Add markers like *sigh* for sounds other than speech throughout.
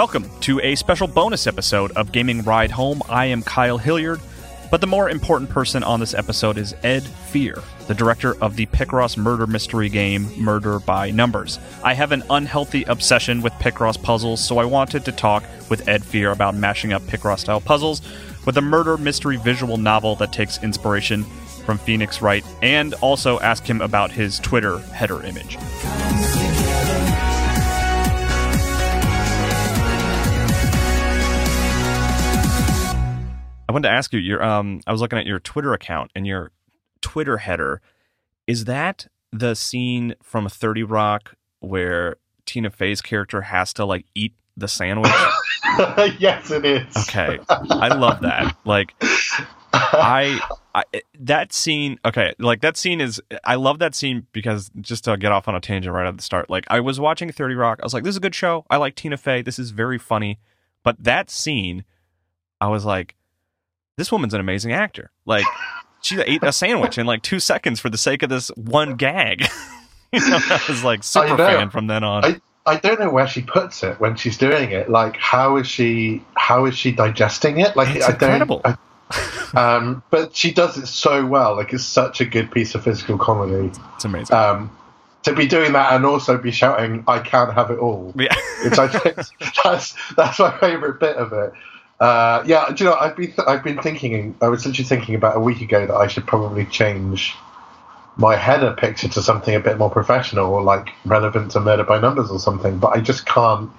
Welcome to a special bonus episode of Gaming Ride Home. I am Kyle Hilliard, but the more important person on this episode is Ed Fear, the director of the Picross murder mystery game Murder by Numbers. I have an unhealthy obsession with Picross puzzles, so I wanted to talk with Ed Fear about mashing up Picross style puzzles with a murder mystery visual novel that takes inspiration from Phoenix Wright, and also ask him about his Twitter header image. I wanted to ask you. Your um, I was looking at your Twitter account and your Twitter header. Is that the scene from Thirty Rock where Tina Fey's character has to like eat the sandwich? *laughs* yes, it is. Okay, I love that. Like, I, I that scene. Okay, like that scene is. I love that scene because just to get off on a tangent right at the start. Like, I was watching Thirty Rock. I was like, this is a good show. I like Tina Fey. This is very funny. But that scene, I was like, this woman's an amazing actor. Like, she ate a sandwich in like two seconds for the sake of this one gag. *laughs* you know, I was like super fan from then on. I, I don't know where she puts it when she's doing it. Like, how is she? How is she digesting it? Like, It's I incredible. don't. I, um, but she does it so well. Like, it's such a good piece of physical comedy. it's amazing. Um, to be doing that and also be shouting, "I can't have it all," yeah. which I think *laughs* that's that's my favorite bit of it. Uh, yeah, do you know? I've been th- I've been thinking. I was literally thinking about a week ago that I should probably change my header picture to something a bit more professional or like relevant to Murder by Numbers or something. But I just can't.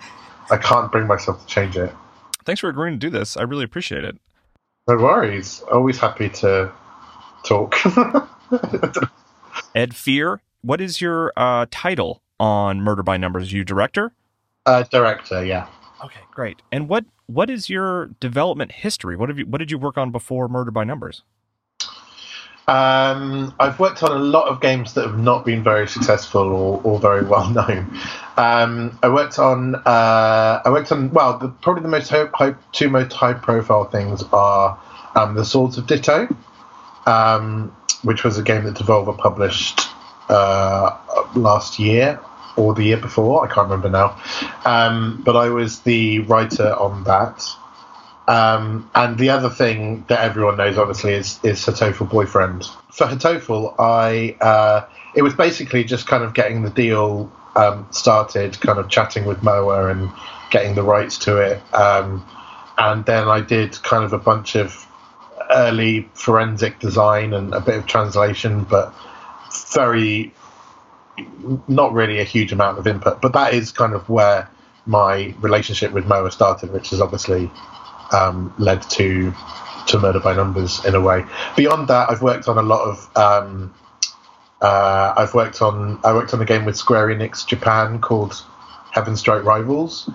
I can't bring myself to change it. Thanks for agreeing to do this. I really appreciate it. No worries. Always happy to talk. *laughs* Ed Fear, what is your uh, title on Murder by Numbers? You director? uh, director, yeah. Okay, great. And what what is your development history? What have you what did you work on before Murder by Numbers? Um, I've worked on a lot of games that have not been very successful or, or very well *laughs* known. Um, I worked on uh, I worked on well, the, probably the most high, high, two most high profile things are um, the Swords of Ditto, um, which was a game that Devolver published uh, last year or the year before. I can't remember now. Um, but I was the writer on that. Um, and the other thing that everyone knows, obviously, is is Hatoful Boyfriend. For Hatoful, I uh, it was basically just kind of getting the deal um, started, kind of chatting with Moa and getting the rights to it, um, and then I did kind of a bunch of early forensic design and a bit of translation, but very not really a huge amount of input. But that is kind of where my relationship with Moa started, which has obviously um, led to to Murder by Numbers in a way. Beyond that, I've worked on a lot of. Um, uh, I've worked on I worked on a game with Square Enix Japan called Heaven Strike Rivals,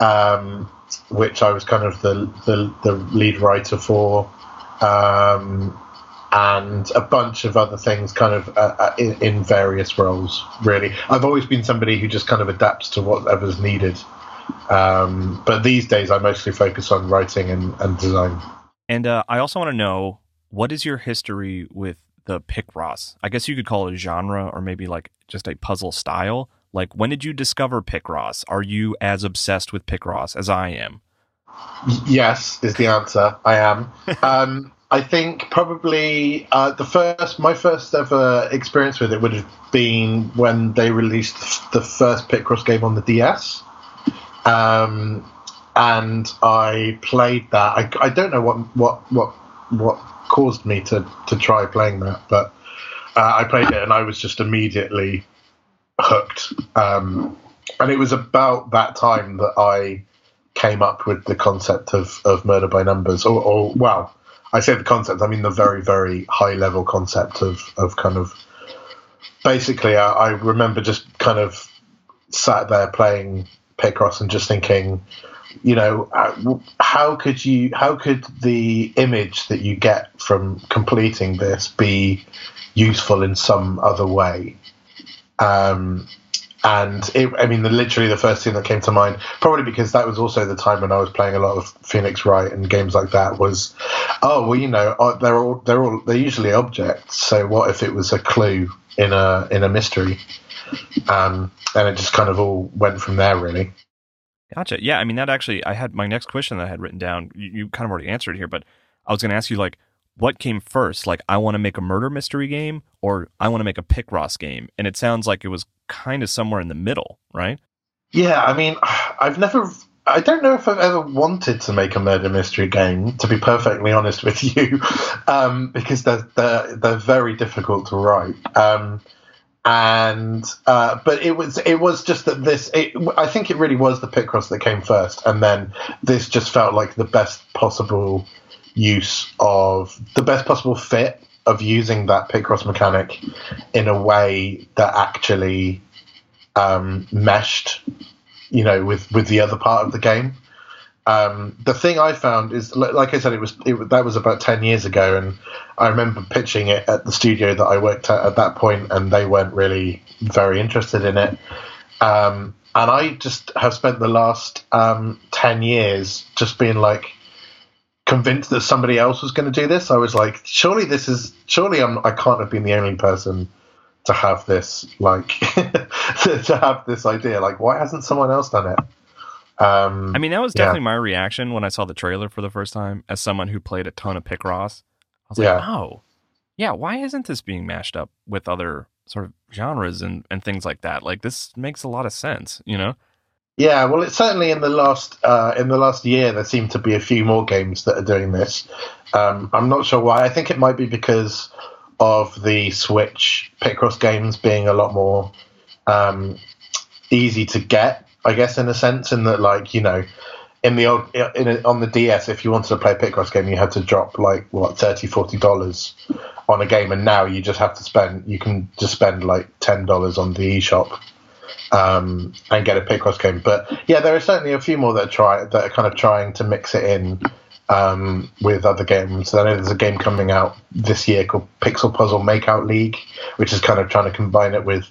um, which I was kind of the the, the lead writer for, um, and a bunch of other things, kind of uh, uh, in, in various roles. Really, I've always been somebody who just kind of adapts to whatever's needed. Um, but these days, I mostly focus on writing and, and design. And uh, I also want to know what is your history with the Picross? I guess you could call it a genre or maybe like just a puzzle style. Like, when did you discover Picross? Are you as obsessed with Picross as I am? Yes, is the answer. I am. *laughs* um, I think probably uh, the first, my first ever experience with it would have been when they released the first Picross game on the DS. Um, and I played that. I, I don't know what what what what caused me to to try playing that, but uh, I played it and I was just immediately hooked. Um, and it was about that time that I came up with the concept of, of murder by numbers, or, or well, I say the concept, I mean the very, very high level concept of, of kind of basically, I, I remember just kind of sat there playing Picross and just thinking, you know, how could you, how could the image that you get from completing this be useful in some other way? Um, and it, I mean, the, literally the first thing that came to mind, probably because that was also the time when I was playing a lot of Phoenix Wright and games like that, was, oh well, you know, uh, they're all they're all they're usually objects. So what if it was a clue in a in a mystery? Um, and it just kind of all went from there, really. Gotcha. Yeah, I mean that actually I had my next question that I had written down. You, you kind of already answered here, but I was going to ask you like what came first? Like I want to make a murder mystery game or I want to make a Picross game. And it sounds like it was kind of somewhere in the middle, right? Yeah, I mean, I've never. I don't know if I've ever wanted to make a murder mystery game, to be perfectly honest with you, *laughs* um, because they're, they're they're very difficult to write. Um, and uh, but it was it was just that this it, I think it really was the Picross that came first, and then this just felt like the best possible use of the best possible fit of using that Picross mechanic in a way that actually um, meshed, you know, with with the other part of the game. Um, the thing I found is, like I said, it was it, that was about ten years ago, and I remember pitching it at the studio that I worked at at that point, and they weren't really very interested in it. Um, and I just have spent the last um, ten years just being like convinced that somebody else was going to do this. I was like, surely this is surely I'm I can't have been the only person to have this like *laughs* to, have this idea. Like, why hasn't someone else done it? Um, I mean, that was yeah. definitely my reaction when I saw the trailer for the first time as someone who played a ton of Picross. I was like, Yeah. oh, yeah, why isn't this being mashed up with other sort of genres and, and things like that? Like, this makes a lot of sense, you know? Yeah, well, it's certainly in the last uh, in the last year there seem to be a few more games that are doing this. Um, I'm not sure why. I think it might be because of the Switch Picross games being a lot more um, easy to get. I guess in a sense, in that like you know, in the old in a, on the DS, if you wanted to play a Picross game, you had to drop like what 30 40 dollars on a game, and now you just have to spend you can just spend like ten dollars on the eShop um, and get a Picross game. But yeah, there are certainly a few more that try that are kind of trying to mix it in um, with other games. I know there's a game coming out this year called Pixel Puzzle Makeout League, which is kind of trying to combine it with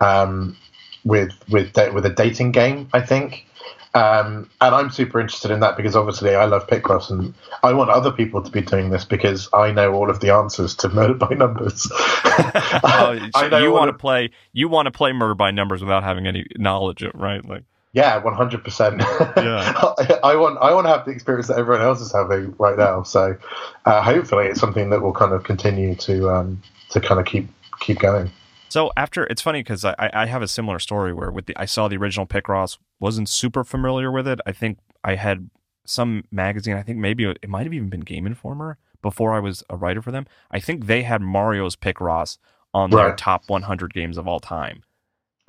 um, with with with a dating game, I think. Um, and I'm super interested in that because obviously I love Picross and I want other people to be doing this because I know all of the answers to *laughs* Murder by Numbers. *laughs* Oh, so I know you want to of- play you want to play Murder by Numbers without having any knowledge of right? Like, Yeah, one hundred percent. Yeah. *laughs* I want I want to have the experience that everyone else is having right now. So uh, hopefully, it's something that will kind of continue to um, to kind of keep keep going. So after it's funny because I, I have a similar story where with the I saw the original Picross wasn't super familiar with it. I think I had some magazine. I think maybe it might have even been Game Informer before I was a writer for them. I think they had Mario's Picross on their top 100 games of all time.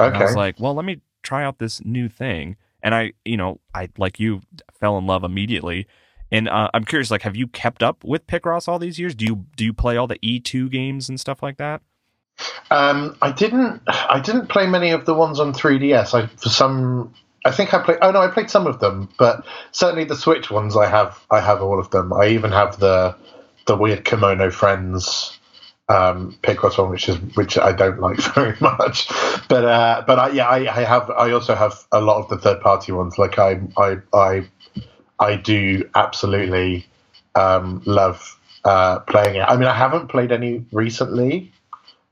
And I Okay. was like, well, let me try out this new thing. And I, you know, I like you fell in love immediately. And uh, I'm curious, like, have you kept up with Picross all these years? Do you do you play all the E2 games and stuff like that? Um, I didn't. I didn't play many of the ones on 3DS. I for some. I think I played. Oh no, I played some of them, but certainly the Switch ones. I have. I have all of them. I even have the the weird Kemono Friends um, Picross one, which is which I don't like *laughs* very much. But uh, but I, yeah, I, I have. I also have a lot of the third party ones. Like I I I I do absolutely um, love uh, playing it. I mean, I haven't played any recently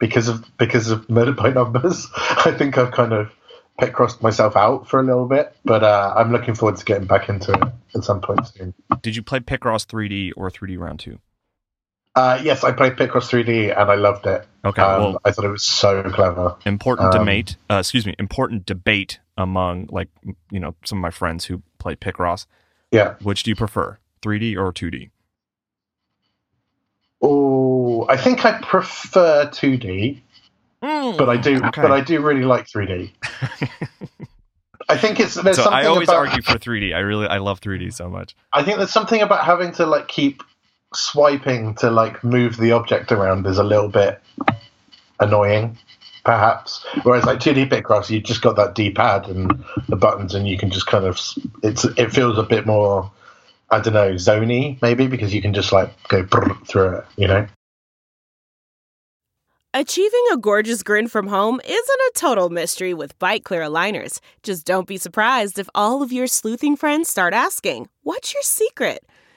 because of because of Murder by Numbers. *laughs* I think I've kind of Picrossed myself out for a little bit, but uh, I'm looking forward to getting back into it at some point soon. Did you play Picross 3D or 3D Round 2? Uh, yes, I played Picross 3D and I loved it. Okay, Um, well- I thought it was so clever. important Um, debate uh, excuse me important debate among like you know some of my friends who play picross Yeah. which do you prefer 3d or 2d Oh, I think I prefer 2D, hmm. but I do, Okay. but I do really like 3D. I think it's there's so something i always about, argue for 3d i really i love 3d so much I think there's something about having to like keep swiping to like move the object around is a little bit annoying, perhaps. Whereas like 2D Picross, you just got that D-pad and the buttons, and you can just kind of it's it feels a bit more. I don't know, zony maybe because you can just like go through it, you know. Achieving a gorgeous grin from home isn't a total mystery with Byte Clear aligners. Just don't be surprised if all of your sleuthing friends start asking, What's your secret?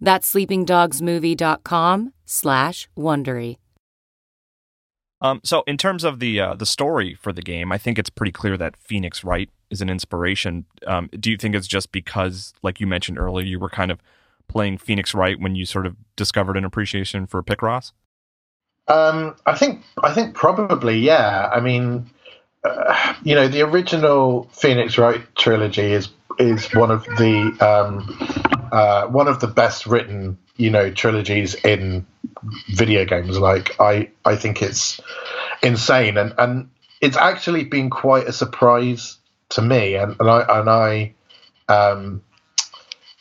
That's sleepingdogsmovie.com slash Wondery. Um, so in terms of the uh, the story for the game, I think it's pretty clear that Phoenix Wright is an inspiration. Um, do you think it's just because, like you mentioned earlier, you were kind of playing Phoenix Wright when you sort of discovered an appreciation for Picross? Um, I think I think probably yeah. I mean, uh, you know, the original Phoenix Wright trilogy is is one of the um, uh, one of the best written you know trilogies in video games. Like I I think it's insane and and it's actually been quite a surprise to me and, and I and I um,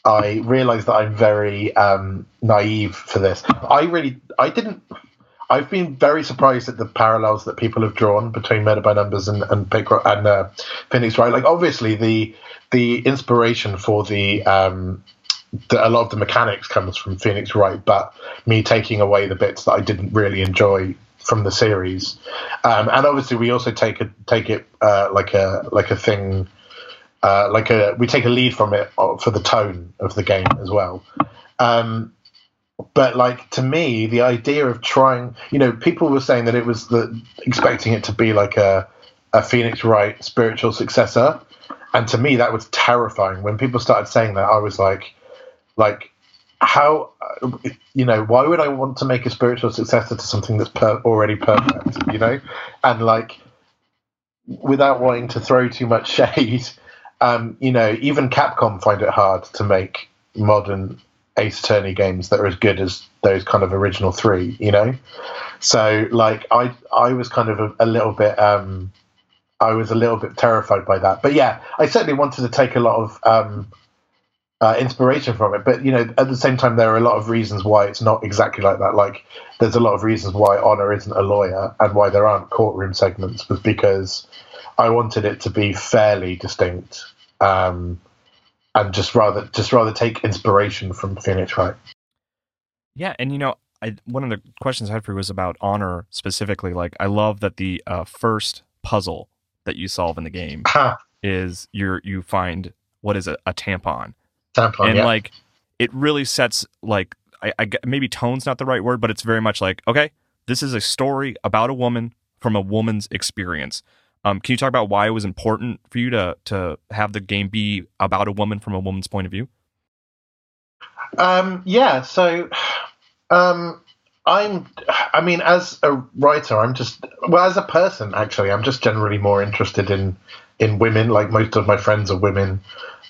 I realize that I'm very um, naive for this. I really I didn't I've been very surprised at the parallels that people have drawn between Murder by Numbers and and, and uh, Phoenix Wright. Like obviously the the inspiration for the, um, the a lot of the mechanics comes from Phoenix Wright, but me taking away the bits that I didn't really enjoy from the series, um, and obviously we also take a take it uh, like a like a thing. Uh, like a, we take a lead from it uh, for the tone of the game as well. Um, but like to me the idea of trying you know people were saying that it was the expecting it to be like a a phoenix wright spiritual successor and to me that was terrifying when people started saying that i was like like how you know why would i want to make a spiritual successor to something that's per- already perfect you know and like without wanting to throw too much *laughs* shade um you know even capcom find it hard to make modern Ace Attorney games that are as good as those kind of original three, you know. So like I I was kind of a, a little bit um I was a little bit terrified by that, but yeah, I certainly wanted to take a lot of um uh, inspiration from it. But you know, at the same time, there are a lot of reasons why it's not exactly like that. Like there's a lot of reasons why Honor isn't a lawyer and why there aren't courtroom segments was because I wanted it to be fairly distinct. Um, and just rather just rather take inspiration from Phoenix Wright. Yeah, and you know, I, one of the questions I had for you was about Honor specifically. Like, I love that the uh, first puzzle that you solve in the game *laughs* is you you find what is it, a tampon, tampon, and yeah. like it really sets like I, I maybe tone's not the right word, but it's very much like okay, this is a story about a woman from a woman's experience. Um, can you talk about why it was important for you to to have the game be about a woman from a woman's point of view? Um, yeah, so um, I'm. I mean, as a writer, I'm just well, as a person, actually, I'm just generally more interested in in women. Like most of my friends are women,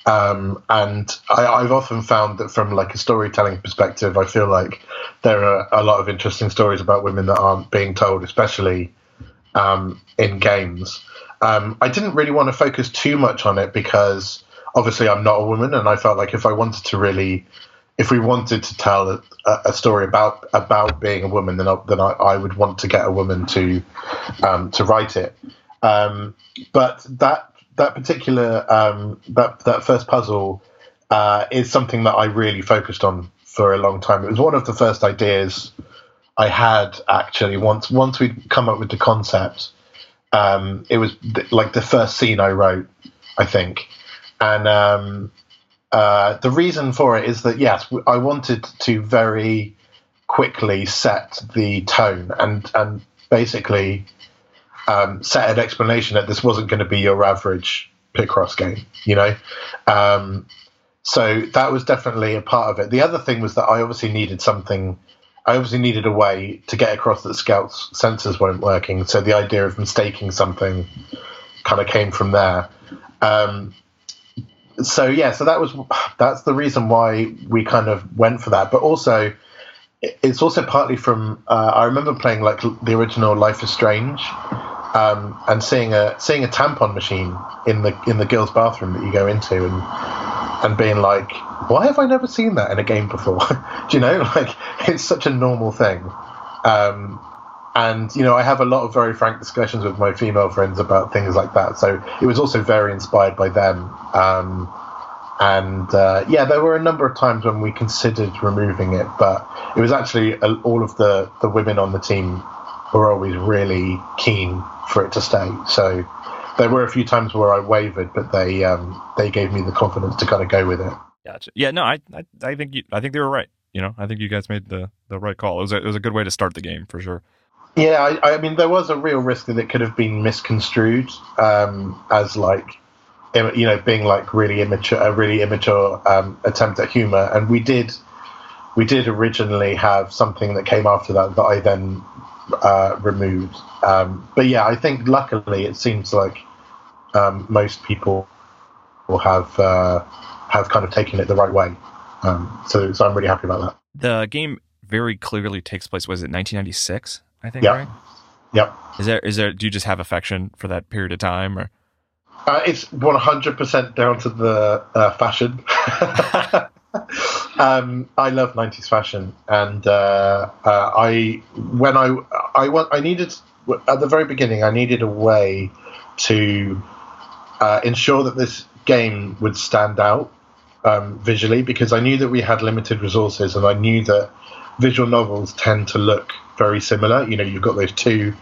um, and I, I've often found that from like a storytelling perspective, I feel like there are a lot of interesting stories about women that aren't being told, especially um, in games. Um, I didn't really want to focus too much on it because obviously I'm not a woman, and I felt like if I wanted to really, if we wanted to tell a, a story about about being a woman, then I, then I, I would want to get a woman to um, to write it. Um, but that that particular um, that that first puzzle uh, is something that I really focused on for a long time. It was one of the first ideas I had actually once once we'd come up with the concept. Um, it was th- like the first scene I wrote, I think, and um, uh, the reason for it is that yes, I wanted to very quickly set the tone and and basically um, set an explanation that this wasn't going to be your average Picross game, you know. Um, so that was definitely a part of it. The other thing was that I obviously needed something. I obviously needed a way to get across that Scout's sensors weren't working. So the idea of mistaking something kind of came from there. Um, so yeah, so that was that's the reason why we kind of went for that. But also, it's also partly from uh, I remember playing like the original Life is Strange, um, and seeing a seeing a tampon machine in the in the girls' bathroom that you go into, and and being like, why have I never seen that in a game before? *laughs* Do you know, *laughs* like it's such a normal thing. Um, and you know, I have a lot of very frank discussions with my female friends about things like that. So it was also very inspired by them. Um, and uh, yeah, there were a number of times when we considered removing it, but it was actually all of the the women on the team were always really keen for it to stay. So there were a few times where I wavered, but they um, they gave me the confidence to kind of go with it. Gotcha. Yeah, no, I, I, I think you, I think they were right. You know, I think you guys made the, the right call. It was a, it was a good way to start the game for sure. Yeah, I, I mean, there was a real risk that it could have been misconstrued um, as like, you know, being like really immature, a really immature um, attempt at humor. And we did, we did originally have something that came after that that I then uh, removed. Um, but yeah, I think luckily it seems like um, most people will have uh, have kind of taken it the right way. Um, so, so I'm really happy about that. The game very clearly takes place. Was it 1996? I think. Yeah. Right. Yep. Is there is there? Do you just have affection for that period of time, or Uh, it's 100% down to the uh, fashion. *laughs* *laughs* *laughs* um, I love 90s fashion, and uh, uh, I when I I I needed at the very beginning I needed a way to uh, ensure that this game would stand out um, visually because I knew that we had limited resources, and I knew that visual novels tend to look very similar. You know, you've got those two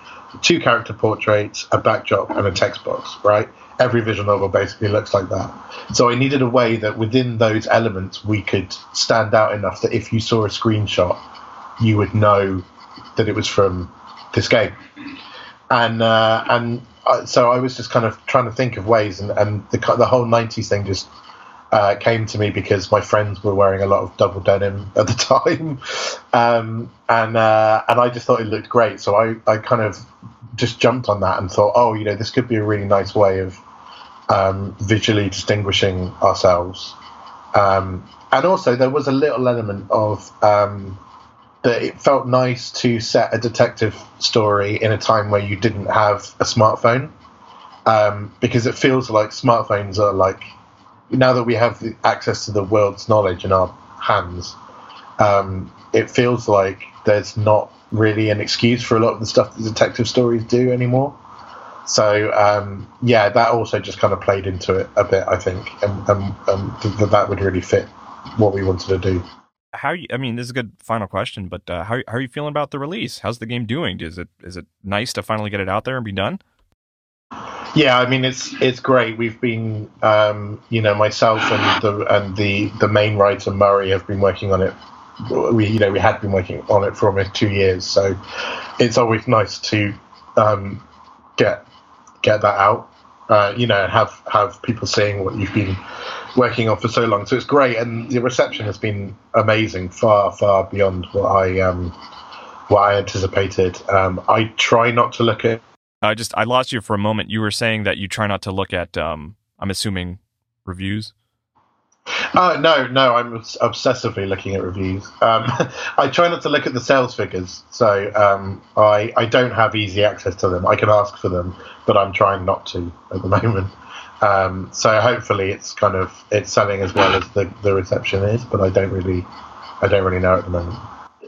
two character portraits, a backdrop, and a text box, right? Every visual novel basically looks like that. So I needed a way that within those elements we could stand out enough that if you saw a screenshot, you would know that it was from this game. And uh, and uh, so I was just kind of trying to think of ways, and, and the the whole '90s thing just uh, came to me because my friends were wearing a lot of double denim *laughs* at the time, um, and uh, and I just thought it looked great. So I, I kind of just jumped on that and thought, oh, you know, this could be a really nice way of um, visually distinguishing ourselves. Um, and also, there was a little element of um, that it felt nice to set a detective story in a time where you didn't have a smartphone, um, because it feels like smartphones are like now that we have access to the world's knowledge in our hands, um, it feels like there's not really an excuse for a lot of the stuff that detective stories do anymore. So um, yeah, that also just kind of played into it a bit, I think, and, and, and th- that that would really fit what we wanted to do. how? You, I mean, this is a good final question, but uh, how how are you feeling about the release? How's the game doing? Is it is it nice to finally get it out there and be done? Yeah, I mean it's it's great. We've been, um, you know, myself and the and the the main writer Murray have been working on it. We you know we had been working on it for almost two years, so it's always nice to um, get get that out. Uh, you know, have have people seeing what you've been working on for so long. So it's great, and the reception has been amazing, far far beyond what I um, what I anticipated. Um, I try not to look at I just I lost you for a moment. You were saying that you try not to look at. Um, I'm assuming reviews. Oh no, no, I'm obsessively looking at reviews. Um, *laughs* I try not to look at the sales figures, so um, I I don't have easy access to them. I can ask for them, but I'm trying not to at the *laughs* moment. Um, so hopefully it's kind of it's selling as well as the, the reception is, but I don't really I don't really know at the moment.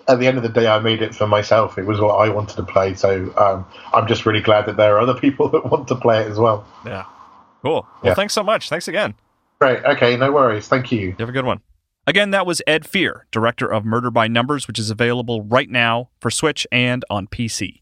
At the end of the day, I made it for myself. It was what I wanted to play, so um, I'm just really glad that there are other *laughs* people that want to play it as well. Yeah. Cool. Well, Yeah. thanks so much. Thanks again. Great. Okay, no worries. Thank you. You have a good one. Again, that was Ed Fear, director of Murder by Numbers, which is available right now for Switch and on PC.